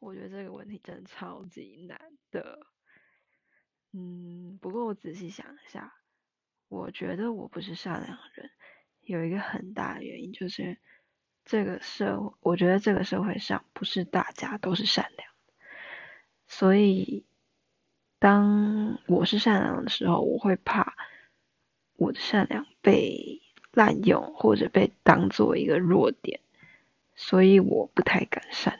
我觉得这个问题真的超级难的，嗯，不过我仔细想一下，我觉得我不是善良人，有一个很大的原因就是这个社会，我觉得这个社会上不是大家都是善良，所以当我是善良的时候，我会怕我的善良被滥用或者被当做一个弱点，所以我不太敢善。